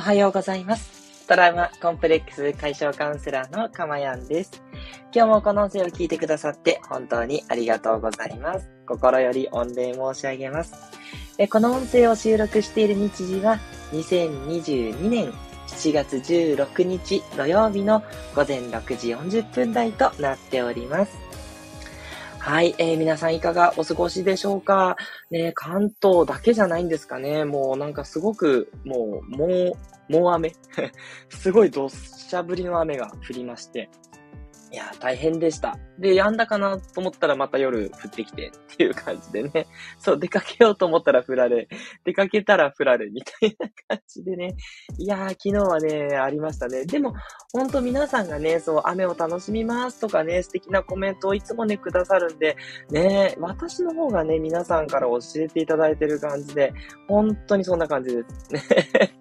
おはようございます。トラウマコンプレックス解消カウンセラーのかまやんです。今日もこの音声を聞いてくださって本当にありがとうございます。心より御礼申し上げます。えこの音声を収録している日時は2022年7月16日土曜日の午前6時40分台となっております。はい、えー、皆さんいかがお過ごしでしょうか？ね、関東だけじゃないんですかね。もうなんかすごく、もう、もう、もう雨 すごい土砂降りの雨が降りまして。いや、大変でした。で、止んだかなと思ったらまた夜降ってきてっていう感じでね。そう、出かけようと思ったら降られ、出かけたら降られみたいな感じでね。いやー、昨日はね、ありましたね。でも、ほんと皆さんがね、そう、雨を楽しみますとかね、素敵なコメントをいつもね、くださるんで、ね、私の方がね、皆さんから教えていただいてる感じで、本当にそんな感じですね。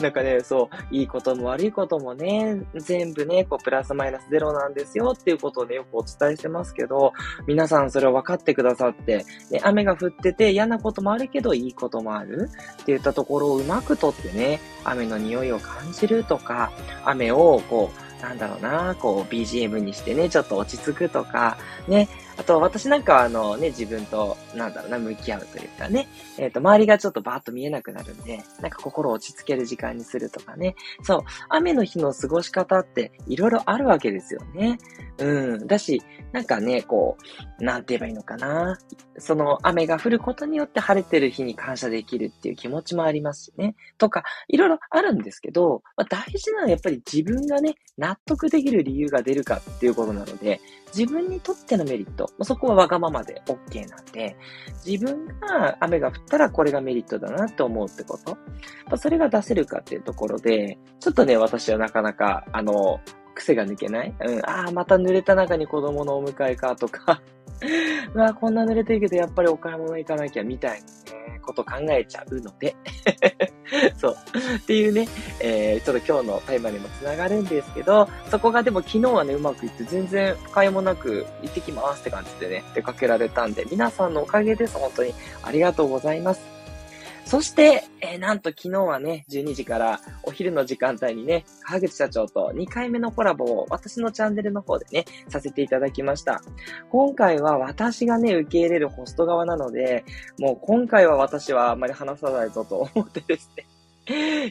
なんかね、そう、いいことも悪いこともね、全部ね、こう、プラスマイナスゼロなんですよっていうことをね、よくお伝えしてますけど、皆さんそれを分かってくださって、ね、雨が降ってて嫌なこともあるけど、いいこともあるって言ったところをうまくとってね、雨の匂いを感じるとか、雨をこう、なんだろうな、こう BGM にしてね、ちょっと落ち着くとか、ね、あと私なんかはあのね、自分と、なんだろうな、向き合うというかね、えっ、と、周りがちょっとバーッと見えなくなるんで、なんか心落ち着ける時間にするとかね、そう、雨の日の過ごし方っていろいろあるわけですよね。うん。だし、なんかね、こう、なんて言えばいいのかな。その雨が降ることによって晴れてる日に感謝できるっていう気持ちもありますしね。とか、いろいろあるんですけど、まあ、大事なのはやっぱり自分がね、納得できる理由が出るかっていうことなので、自分にとってのメリット、そこはわがままで OK なんで、自分が雨が降ったらこれがメリットだなって思うってこと、まあ、それが出せるかっていうところで、ちょっとね、私はなかなか、あの、癖が抜けない？うん、ああ、また濡れた中に子供のお迎えかとか、うわ、こんな濡れてるけど、やっぱりお買い物行かなきゃみたいな、ね、こと考えちゃうので、そう。っていうね、えー、ちょっと今日のタイマーにもつながるんですけど、そこがでも昨日はね、うまくいって全然不快もなく行ってきますって感じでね、出かけられたんで、皆さんのおかげです。本当にありがとうございます。そして、えー、なんと昨日はね、12時からお昼の時間帯にね、川口社長と2回目のコラボを私のチャンネルの方でね、させていただきました。今回は私がね、受け入れるホスト側なので、もう今回は私はあんまり話さないぞと思ってですね、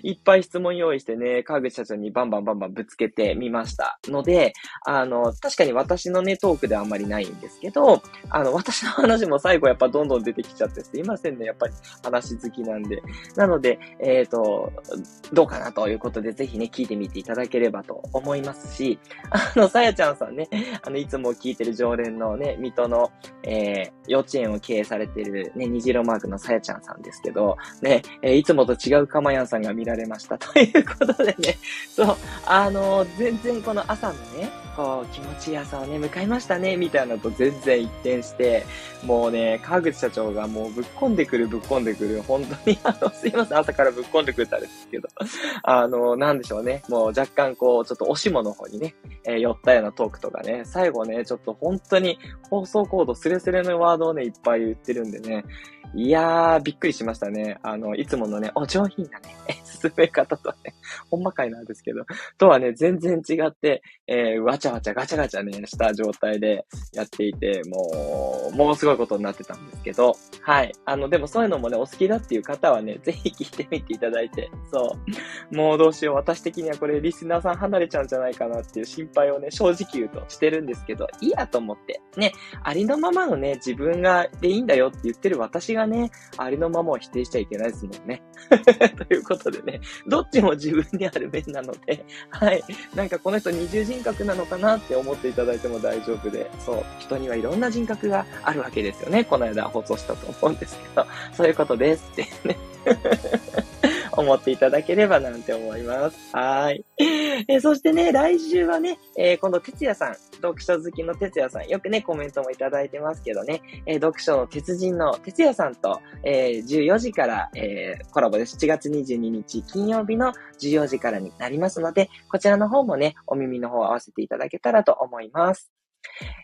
いっぱい質問用意してね、川口社長にバンバンバンバンぶつけてみました。ので、あの、確かに私のね、トークではあんまりないんですけど、あの、私の話も最後やっぱどんどん出てきちゃってすいませんね、やっぱり話好きなんで。なので、えっ、ー、と、どうかなということで、ぜひね、聞いてみていただければと思いますし、あの、さやちゃんさんね、あの、いつも聞いてる常連のね、水戸の、えー、幼稚園を経営されてるね、虹色マークのさやちゃんさんですけど、ね、えー、いつもと違うかまやんさんが見られました。ということでね、そう、あのー、全然この朝のね、こう、気持ちいい朝をね、迎えましたね、みたいなのと全然一転して、もうね、川口社長がもうぶっこんでくる、ぶっこんでくる、本当に、あの、すいません、朝からぶっこんでくれたんですけど、あの、なんでしょうね、もう若干こう、ちょっとおしもの方にね、えー、寄ったようなトークとかね、最後ね、ちょっと本当に放送コードスレスレのワードをね、いっぱい言ってるんでね、いやー、びっくりしましたね。あの、いつものね、お上品なね、進め方とはね、ほんまかいなんですけど、とはね、全然違って、えー、わちゃわちゃガチャガチャね、した状態でやっていて、もう、もうすごいことになってたんですけど、はい。あの、でもそういうのもね、お好きだっていう方はね、ぜひ聞いてみていただいて、そう。もうどうしよう、私的にはこれリスナーさん離れちゃうんじゃないかなっていう心配をね、正直言うとしてるんですけど、いいやと思って、ね、ありのままのね、自分がでいいんだよって言ってる私がね、ありのままを否定しちゃいけないですもんね。と いうことでね、どっちも自分にある面なので、はい。なんかこの人二重人格なのかなって思っていただいても大丈夫で、そう。人にはいろんな人格があるわけですよね。この間放送したと思うんですけど、そういうことですってね。思っていただければなんて思います。はい。えそしてね、来週はね、えー、今度、哲也さん、読書好きの哲也さん、よくね、コメントもいただいてますけどね、えー、読書の鉄人の哲也さんと、えー、14時から、えコラボです。7月22日金曜日の14時からになりますので、こちらの方もね、お耳の方を合わせていただけたらと思います。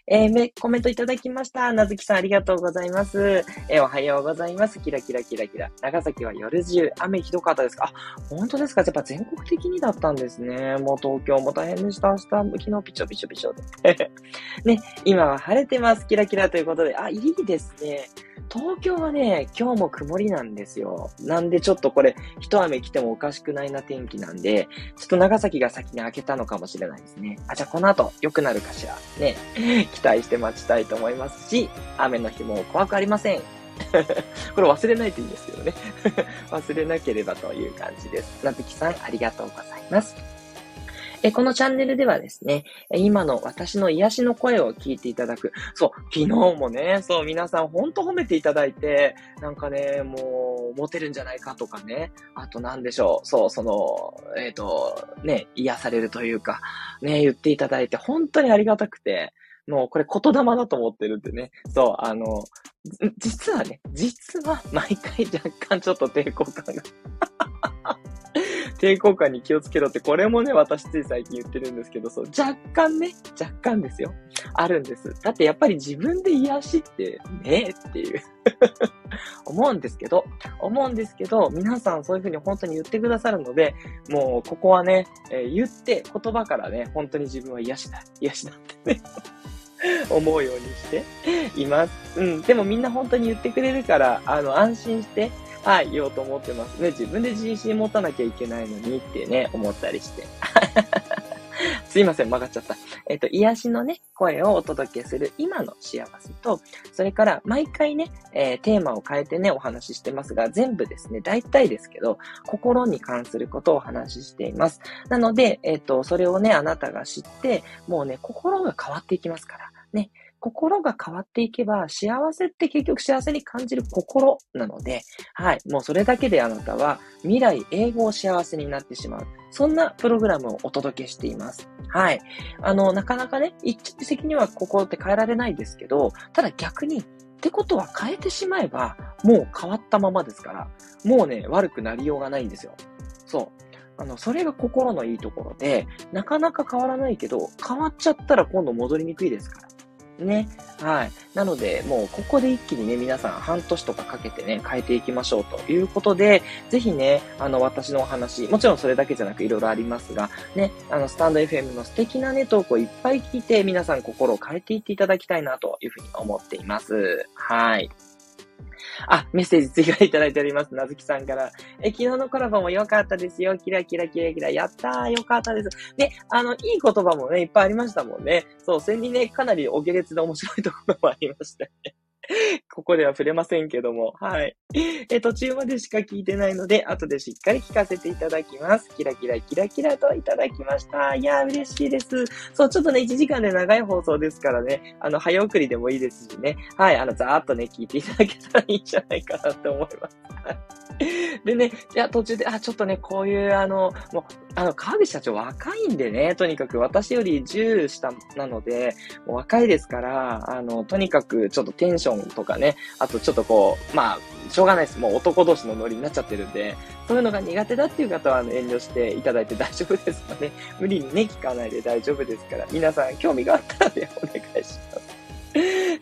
えー、コメントいただきました。なずきさんありがとうございます。えー、おはようございます。キラキラキラキラ。長崎は夜中、雨ひどかったですか？あ、本当ですか？やっぱ全国的にだったんですね。もう東京も大変でした。明日、昨日ピチョピチョピチョで。ね、今は晴れてます。キラキラということで。あ、いいですね。東京はね、今日も曇りなんですよ。なんでちょっとこれ、一雨来てもおかしくないな天気なんで、ちょっと長崎が先に開けたのかもしれないですね。あ、じゃあこの後良くなるかしら。ね、期待して待ちたいと思いますし、雨の日も怖くありません。これ忘れないといいんですけどね。忘れなければという感じです。なずきさん、ありがとうございます。えこのチャンネルではですね、今の私の癒しの声を聞いていただく。そう、昨日もね、そう、皆さんほんと褒めていただいて、なんかね、もう、モテるんじゃないかとかね、あとなんでしょう、そう、その、えっ、ー、と、ね、癒されるというか、ね、言っていただいて、本当にありがたくて、もうこれ言霊だと思ってるんでね。そう、あの、実はね、実は毎回若干ちょっと抵抗感が抵抗感に気をつけろって、これもね、私つい最近言ってるんですけど、そう、若干ね、若干ですよ。あるんです。だってやっぱり自分で癒しってねっていう 思うんですけど、思うんですけど、皆さんそういうふうに本当に言ってくださるので、もうここはね、えー、言って言葉からね、本当に自分は癒しだ、癒しだってね 思うようにしています。うん。でもみんな本当に言ってくれるから、あの、安心して、はい、言おうと思ってますね。自分で自信持たなきゃいけないのにってね、思ったりして。すいません、曲がっちゃった。えっ、と、癒しのね、声をお届けする今の幸せと、それから毎回ね、えー、テーマを変えてね、お話ししてますが、全部ですね、大体ですけど、心に関することをお話ししています。なので、えっ、と、それをね、あなたが知って、もうね、心が変わっていきますから、ね、心が変わっていけば、幸せって結局幸せに感じる心なので、はい、もうそれだけであなたは未来永劫幸せになってしまう。そんなプログラムをお届けしています。はい。あの、なかなかね、一時的には心って変えられないですけど、ただ逆に、ってことは変えてしまえば、もう変わったままですから、もうね、悪くなりようがないんですよ。そう。あの、それが心のいいところで、なかなか変わらないけど、変わっちゃったら今度戻りにくいですから。ね。はい。なので、もうここで一気にね、皆さん半年とかかけてね、変えていきましょうということで、ぜひね、あの、私のお話、もちろんそれだけじゃなくいろいろありますが、ね、あの、スタンド FM の素敵なね、トークをいっぱい聞いて、皆さん心を変えていっていただきたいなというふうに思っています。はい。あ、メッセージ追加いただいております。なずきさんから。え、昨日のコラボも良かったですよ。キラキラキラキラ。やったー。良かったです。で、あの、いい言葉もね、いっぱいありましたもんね。そう、それにね、かなりお下劣で面白いところもありましたね。ここでは触れませんけども、はい。え、途中までしか聞いてないので、後でしっかり聞かせていただきます。キラキラキラキラといただきました。いやー、嬉しいです。そう、ちょっとね、1時間で長い放送ですからね、あの、早送りでもいいですしね、はい、あの、ざーっとね、聞いていただけたらいいんじゃないかなと思います。でね、いや、途中で、あ、ちょっとね、こういう、あの、もう、あの、川口社長若いんでね、とにかく私より10下なので、もう若いですから、あの、とにかくちょっとテンションとかね、あとちょっとこう、まあ、しょうがないです。もう男同士のノリになっちゃってるんで、そういうのが苦手だっていう方は、ね、遠慮していただいて大丈夫ですので、無理にね、聞かないで大丈夫ですから、皆さん興味があったらね、お願い。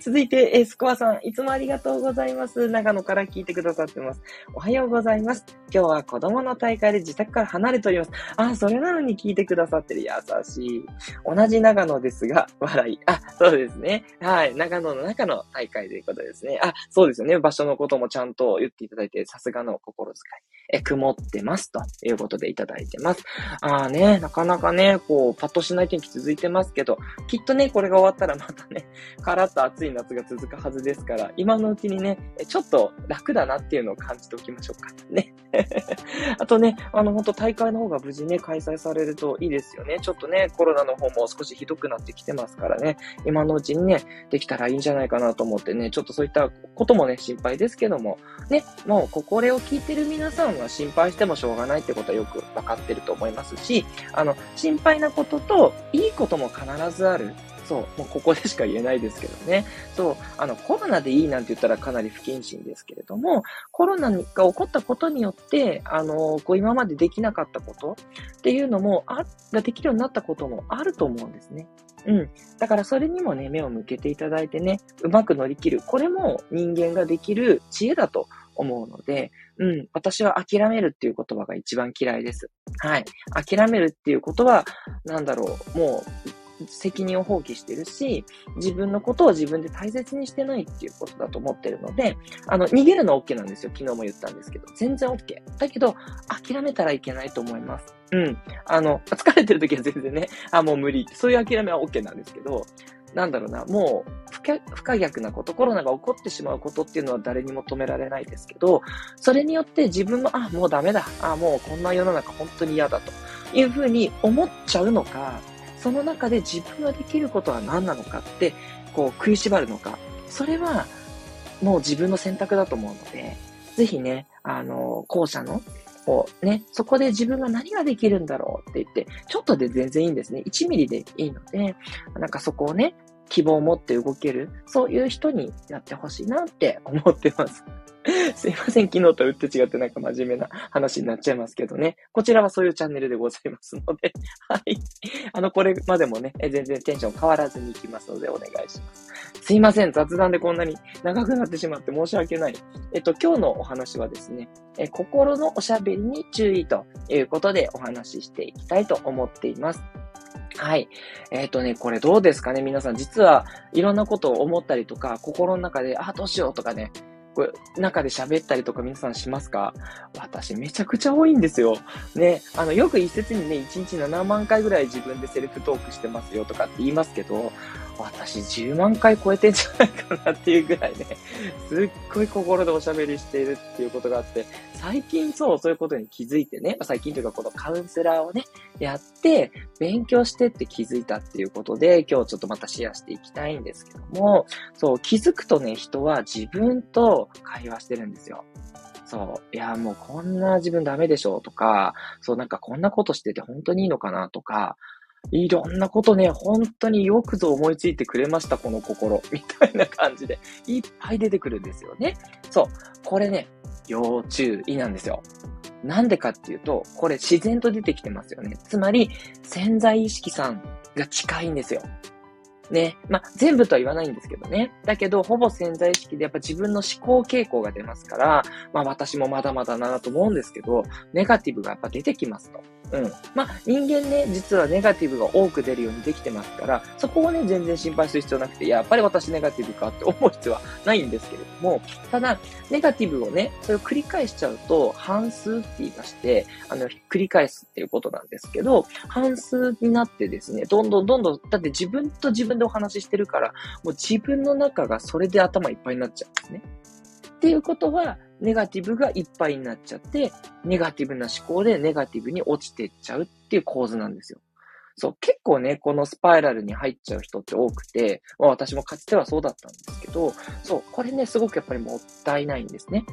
続いて、えスコアさん、いつもありがとうございます。長野から聞いてくださってます。おはようございます。今日は子供の大会で自宅から離れております。あ、それなのに聞いてくださってる。優しい。同じ長野ですが、笑い。あ、そうですね。はい。長野の中の大会ということですね。あ、そうですよね。場所のこともちゃんと言っていただいて、さすがの心遣い。え、曇ってますということでいただいてます。ああね、なかなかね、こう、パッとしない天気続いてますけど、きっとね、これが終わったらまたね、カラッと暑い夏が続くはずですから、今のうちにね、ちょっと楽だなっていうのを感じておきましょうか。ね。あとね、あの、本当大会の方が無事ね、開催されるといいですよね。ちょっとね、コロナの方も少しひどくなってきてますからね、今のうちにね、できたらいいんじゃないかなと思ってね、ちょっとそういったこともね、心配ですけども、ね、もう、これを聞いてる皆さんは心配してもしょうがないってことはよく分かってると思いますし、あの、心配なことと、いいことも必ずある。そう、もうここでしか言えないですけどね。そう、あの、コロナでいいなんて言ったらかなり不謹慎ですけれども、コロナが起こったことによって、あの、こう今までできなかったことっていうのも、あ、ができるようになったこともあると思うんですね。うん。だからそれにもね、目を向けていただいてね、うまく乗り切る。これも人間ができる知恵だと思うので、うん、私は諦めるっていう言葉が一番嫌いです。はい。諦めるっていうことは、なんだろう、もう、責任を放棄してるし、自分のことを自分で大切にしてないっていうことだと思ってるので、あの、逃げるのは OK なんですよ。昨日も言ったんですけど。全然 OK。だけど、諦めたらいけないと思います。うん。あの、疲れてる時は全然ね、あ、もう無理、そういう諦めは OK なんですけど、なんだろうな、もう不可逆なこと、コロナが起こってしまうことっていうのは誰にも止められないですけど、それによって自分も、あ、もうダメだ、あ、もうこんな世の中本当に嫌だと。いうふうに思っちゃうのか、その中で自分ができることは何なのかって、こう食いしばるのか、それはもう自分の選択だと思うので、ぜひね、あの、後者のをね、そこで自分が何ができるんだろうって言って、ちょっとで全然いいんですね。1ミリでいいので、なんかそこをね、希望を持って動ける、そういう人になってほしいなって思ってます。すいません、昨日と打って違ってなんか真面目な話になっちゃいますけどね。こちらはそういうチャンネルでございますので、はい。あの、これまでもね、全然テンション変わらずに行きますのでお願いします。すいません、雑談でこんなに長くなってしまって申し訳ない。えっと、今日のお話はですね、え心のおしゃべりに注意ということでお話ししていきたいと思っています。はい。えっ、ー、とね、これどうですかね皆さん、実はいろんなことを思ったりとか、心の中で、あ、どうしようとかね、中で喋ったりとか皆さんしますか？私めちゃくちゃ多いんですよ。ね、あの、よく一説にね、1日7万回ぐらい自分でセルフトークしてますよとかって言いますけど、私10万回超えてんじゃないかなっていうぐらいね、すっごい心でおしゃべりしているっていうことがあって、最近そう、そういうことに気づいてね、最近というかこのカウンセラーをね、やって、勉強してって気づいたっていうことで、今日ちょっとまたシェアしていきたいんですけども、そう、気づくとね、人は自分と会話してるんですよ。そう。いや、もうこんな自分ダメでしょとか、そう、なんかこんなことしてて本当にいいのかなとか、いろんなことね、本当によくぞ思いついてくれました、この心。みたいな感じで、いっぱい出てくるんですよね。そう。これね、要注意なんですよ。なんでかっていうと、これ自然と出てきてますよね。つまり、潜在意識さんが近いんですよ。ね。まあ、全部とは言わないんですけどね。だけど、ほぼ潜在意識でやっぱ自分の思考傾向が出ますから、まあ私もまだまだなと思うんですけど、ネガティブがやっぱ出てきますと。うん。まあ、人間ね、実はネガティブが多く出るようにできてますから、そこをね、全然心配する必要なくて、やっぱり私ネガティブかって思う必要はないんですけれども、ただ、ネガティブをね、それを繰り返しちゃうと、半数って言いまして、あの、繰り返すっていうことなんですけど、半数になってですね、どんどんどんどん、だって自分と自分でお話ししてるから、もう自分の中がそれで頭いっぱいになっちゃうんですね。っていうことは、ネガティブがいっぱいになっちゃって、ネガティブな思考でネガティブに落ちていっちゃうっていう構図なんですよ。そう、結構ね、このスパイラルに入っちゃう人って多くて、まあ私もかつてはそうだったんですけど、そう、これね、すごくやっぱりもったいないんですね。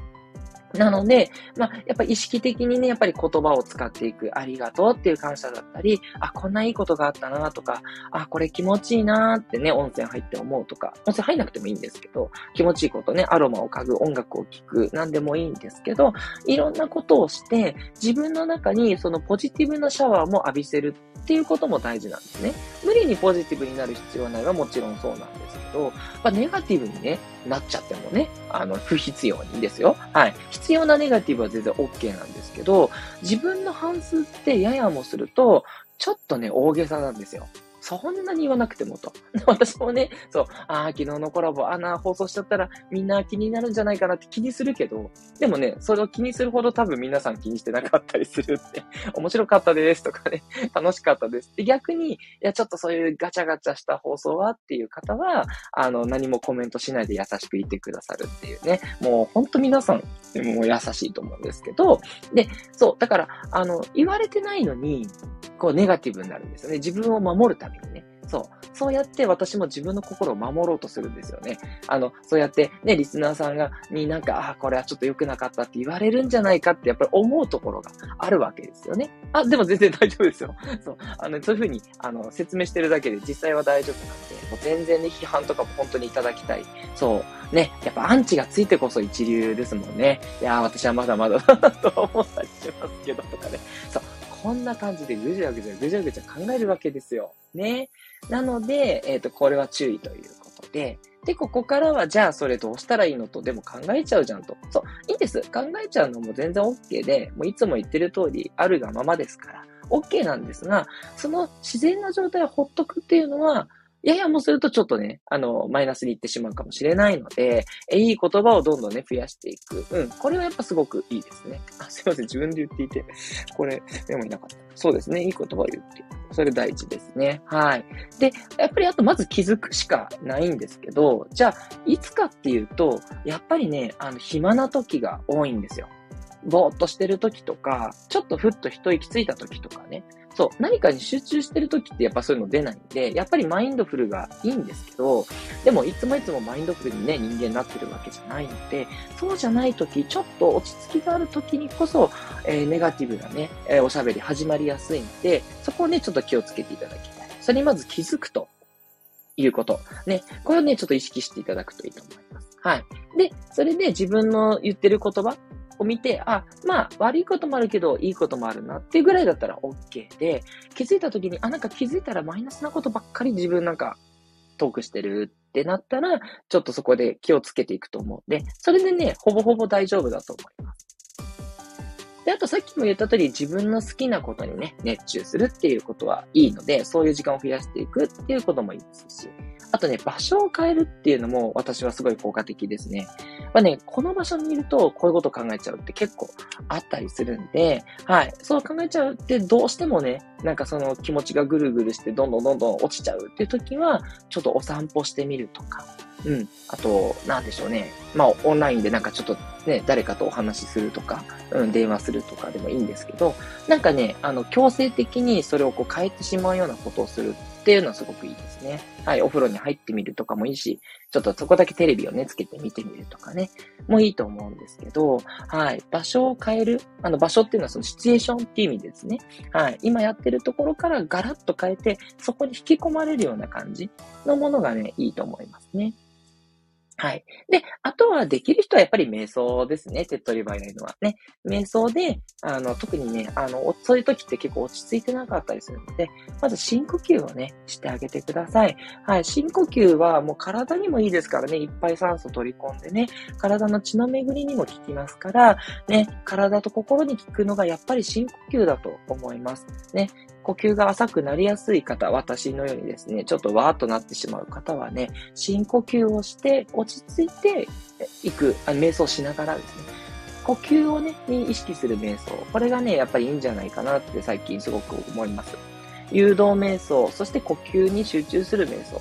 なので、まあ、やっぱ意識的にね、やっぱり言葉を使っていく、ありがとうっていう感謝だったり、あ、こんないいことがあったなとか、あ、これ気持ちいいなってね、温泉入って思うとか、温泉入んなくてもいいんですけど、気持ちいいことね、アロマを嗅ぐ、音楽を聴く、なんでもいいんですけど、いろんなことをして、自分の中にそのポジティブなシャワーも浴びせるっていうことも大事なんですね。無理にポジティブになる必要はないはもちろんそうなんですけど、まあ、ネガティブにね、なっちゃってもね、あの、不必要にですよ。はい。必要なネガティブは全然 OK なんですけど、自分の半数ってややもすると、ちょっとね、大げさなんですよ。そんなに言わなくてもと。私もね、そう、ああ、昨日のコラボ、あんな放送しちゃったらみんな気になるんじゃないかなって気にするけど、でもね、それを気にするほど多分皆さん気にしてなかったりするって、面白かったですとかね、楽しかったです。で、逆に、いや、ちょっとそういうガチャガチャした放送はっていう方は、あの、何もコメントしないで優しく言ってくださるっていうね、もうほんと皆さん、もう優しいと思うんですけど、で、そう、だから、あの、言われてないのに、こう、ネガティブになるんですよね。自分を守るためにね。そう。そうやって私も自分の心を守ろうとするんですよね。あの、そうやってね、リスナーさんが、になんか、あ、これはちょっと良くなかったって言われるんじゃないかってやっぱり思うところがあるわけですよね。あ、でも全然大丈夫ですよ。そう。あの、そういうふうに、あの、説明してるだけで実際は大丈夫なんで、もう全然ね、批判とかも本当にいただきたい。そう。ね、やっぱアンチがついてこそ一流ですもんね。いやー、私はまだまだだなと思ったりしますけど、とかね。そう。こんな感じでぐじゃぐじゃぐじゃぐじゃ考えるわけですよ。ね。なので、えっ、ー、と、これは注意ということで、で、ここからは、じゃあそれどうしたらいいのと、でも考えちゃうじゃんと。そう、いいんです。考えちゃうのも全然 OK で、もういつも言ってる通り、あるがままですから、OK なんですが、その自然な状態をほっとくっていうのは、ややもするとちょっとね、あの、マイナスにいってしまうかもしれないので、えいい言葉をどんどんね、増やしていく。うん。これはやっぱすごくいいですね。あ、すいません。自分で言っていて、これ、でもいなかった。そうですね。いい言葉を言っていく。それ大事ですね。はい。で、やっぱりあとまず気づくしかないんですけど、じゃあ、いつかっていうと、やっぱりね、あの、暇な時が多いんですよ。ぼーっとしてる時とか、ちょっとふっと一息ついた時とかね。そう、何かに集中してる時ってやっぱそういうの出ないんで、やっぱりマインドフルがいいんですけど、でもいつもいつもマインドフルにね、人間になってるわけじゃないので、そうじゃない時、ちょっと落ち着きがある時にこそ、えー、ネガティブなね、えー、おしゃべり始まりやすいんで、そこをね、ちょっと気をつけていただきたい。それにまず気づくということ。ね、これをね、ちょっと意識していただくといいと思います。はい。で、それで自分の言ってる言葉、を見て、あ、まあ、悪いこともあるけど、いいこともあるなっていうぐらいだったら OK で、気づいた時に、あ、なんか気づいたらマイナスなことばっかり自分なんかトークしてるってなったら、ちょっとそこで気をつけていくと思うんで、それでね、ほぼほぼ大丈夫だと思います。で、あとさっきも言った通り、自分の好きなことにね、熱中するっていうことはいいので、そういう時間を増やしていくっていうこともいいですし、あとね、場所を変えるっていうのも私はすごい効果的ですね。まあね、この場所にいるとこういうこと考えちゃうって結構あったりするんで、はい。そう考えちゃうってどうしてもね、なんかその気持ちがぐるぐるしてどんどんどんどん落ちちゃうっていう時は、ちょっとお散歩してみるとか、うん。あと、なんでしょうね。まあ、オンラインでなんかちょっとね、誰かとお話しするとか、うん、電話するとかでもいいんですけど、なんかね、あの、強制的にそれをこう変えてしまうようなことをするっていうのはすごくいいですね。はい、お風呂に入ってみるとかもいいし、ちょっとそこだけテレビをね、つけて見てみるとかね、もういいと思うんですけど、はい、場所を変える。あの、場所っていうのはそのシチュエーションっていう意味ですね。はい、今やってるところからガラッと変えて、そこに引き込まれるような感じのものがね、いいと思いますね。はい。で、あとはできる人はやっぱり瞑想ですね。手っ取り早いのはね。瞑想で、あの、特にね、あの、そういう時って結構落ち着いてなかったりするので、まず深呼吸をね、してあげてください。はい。深呼吸はもう体にもいいですからね。いっぱい酸素取り込んでね、体の血の巡りにも効きますから、ね、体と心に効くのがやっぱり深呼吸だと思います。ね。呼吸が浅くなりやすい方、私のようにですね、ちょっとわーっとなってしまう方はね、深呼吸をして落ち着いていく、あ瞑想しながらですね、呼吸をね、に意識する瞑想。これがね、やっぱりいいんじゃないかなって最近すごく思います。誘導瞑想、そして呼吸に集中する瞑想。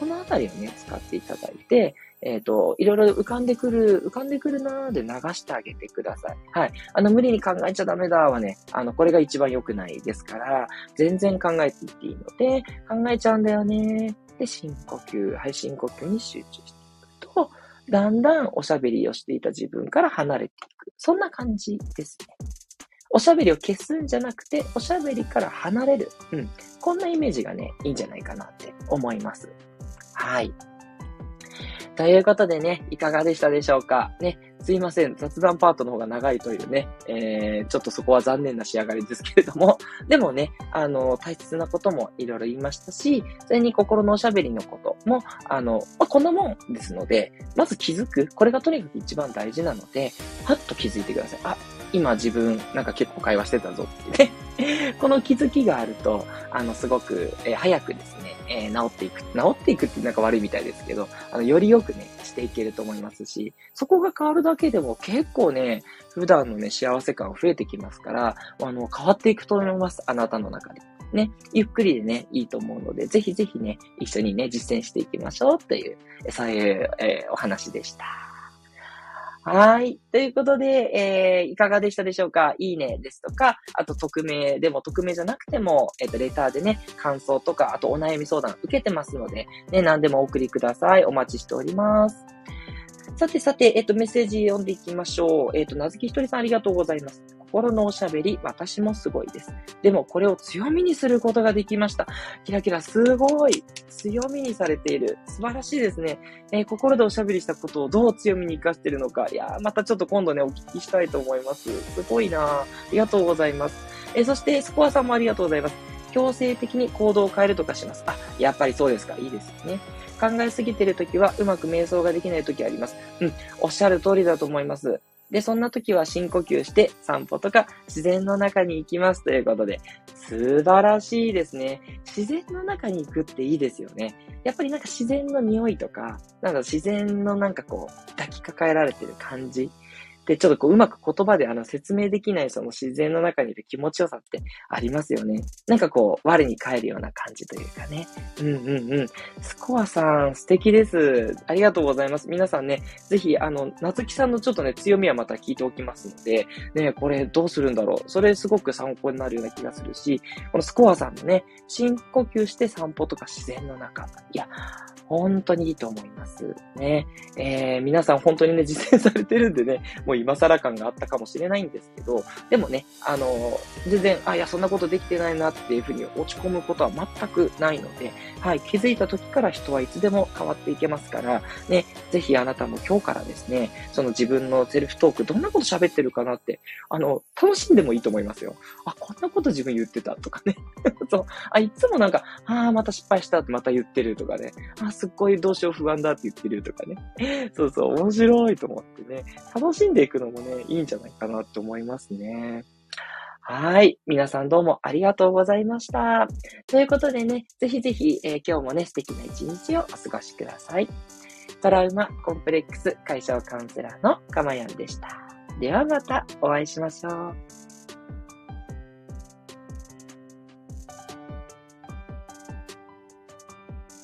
このあたりをね、使っていただいて、えっ、ー、と、いろいろ浮かんでくる、浮かんでくるなーで流してあげてください。はい。あの、無理に考えちゃダメだはね、あの、これが一番良くないですから、全然考えていっていいので、考えちゃうんだよねで、深呼吸、はい、深呼吸に集中していくと、だんだんおしゃべりをしていた自分から離れていく。そんな感じですね。おしゃべりを消すんじゃなくて、おしゃべりから離れる。うん。こんなイメージがね、いいんじゃないかなって思います。はい。ということでね、いかがでしたでしょうかね、すいません。雑談パートの方が長いというね、えー、ちょっとそこは残念な仕上がりですけれども、でもね、あの、大切なこともいろいろ言いましたし、それに心のおしゃべりのことも、あの、まあ、こんなもんですので、まず気づく。これがとにかく一番大事なので、はっと気づいてください。あ、今自分なんか結構会話してたぞってね。この気づきがあると、あの、すごく、えー、早くですね、えー、治っていく。治っていくってなんか悪いみたいですけど、あの、よりよくね、していけると思いますし、そこが変わるだけでも結構ね、普段のね、幸せ感増えてきますから、あの、変わっていくと思います。あなたの中で。ね、ゆっくりでね、いいと思うので、ぜひぜひね、一緒にね、実践していきましょうという、そういう、えー、お話でした。はい。ということで、えー、いかがでしたでしょうか？いいねですとか、あと匿名でも匿名じゃなくても、えっ、ー、と、レターでね、感想とか、あとお悩み相談受けてますので、ね、何でもお送りください。お待ちしております。さてさて、えっ、ー、と、メッセージ読んでいきましょう。えっ、ー、と、なずきひとりさんありがとうございます。心のおしゃべり、私もすごいです。でも、これを強みにすることができました。キラキラ、すごい。強みにされている。素晴らしいですね。えー、心でおしゃべりしたことをどう強みに活かしているのか。いやー、またちょっと今度ね、お聞きしたいと思います。すごいなありがとうございます。えそして、スコアさんもありがとうございます。強制的に行動を変えるとかします。あ、やっぱりそうですか。いいですよね。考えすぎてるときは、うまく瞑想ができないときあります。うん、おっしゃる通りだと思います。で、そんな時は深呼吸して散歩とか自然の中に行きますということで、素晴らしいですね。自然の中に行くっていいですよね。やっぱりなんか自然の匂いとか、なんか自然のなんかこう、抱きかかえられてる感じで、ちょっとこう、うまく言葉であの説明できないその自然の中にいる気持ちよさってありますよね。なんかこう、我に返るような感じというかね。うんうんうん。スコアさん、素敵です。ありがとうございます。皆さんね、ぜひ、あの、夏木さんのちょっとね、強みはまた聞いておきますので、ね、これどうするんだろう。それすごく参考になるような気がするし、このスコアさんのね、深呼吸して散歩とか自然の中。いや、本当にいいと思います。ね。えー、皆さん本当にね、実践されてるんでね、もう今更感があったかもしれないんですけど、でもね、あの、全然、あ、いや、そんなことできてないなっていうふうに落ち込むことは全くないので、はい、気づいた時から人はいつでも変わっていけますから、ね、ぜひあなたも今日からですね、その自分のセルフトーク、どんなこと喋ってるかなって、あの、楽しんでもいいと思いますよ。あ、こんなこと自分言ってたとかね。そう。あ、いつもなんか、ああ、また失敗したってまた言ってるとかね。あ、すっごいどうしよう不安だって言ってるとかね。そうそう、面白いと思ってね。楽しんでいくのもね、いいんじゃないかなって思いますね。はい。皆さんどうもありがとうございました。ということでね、ぜひぜひ、えー、今日もね、素敵な一日をお過ごしください。トラウマコンプレックス解消カウンセラーのかまやんでした。ではまたお会いしましょう。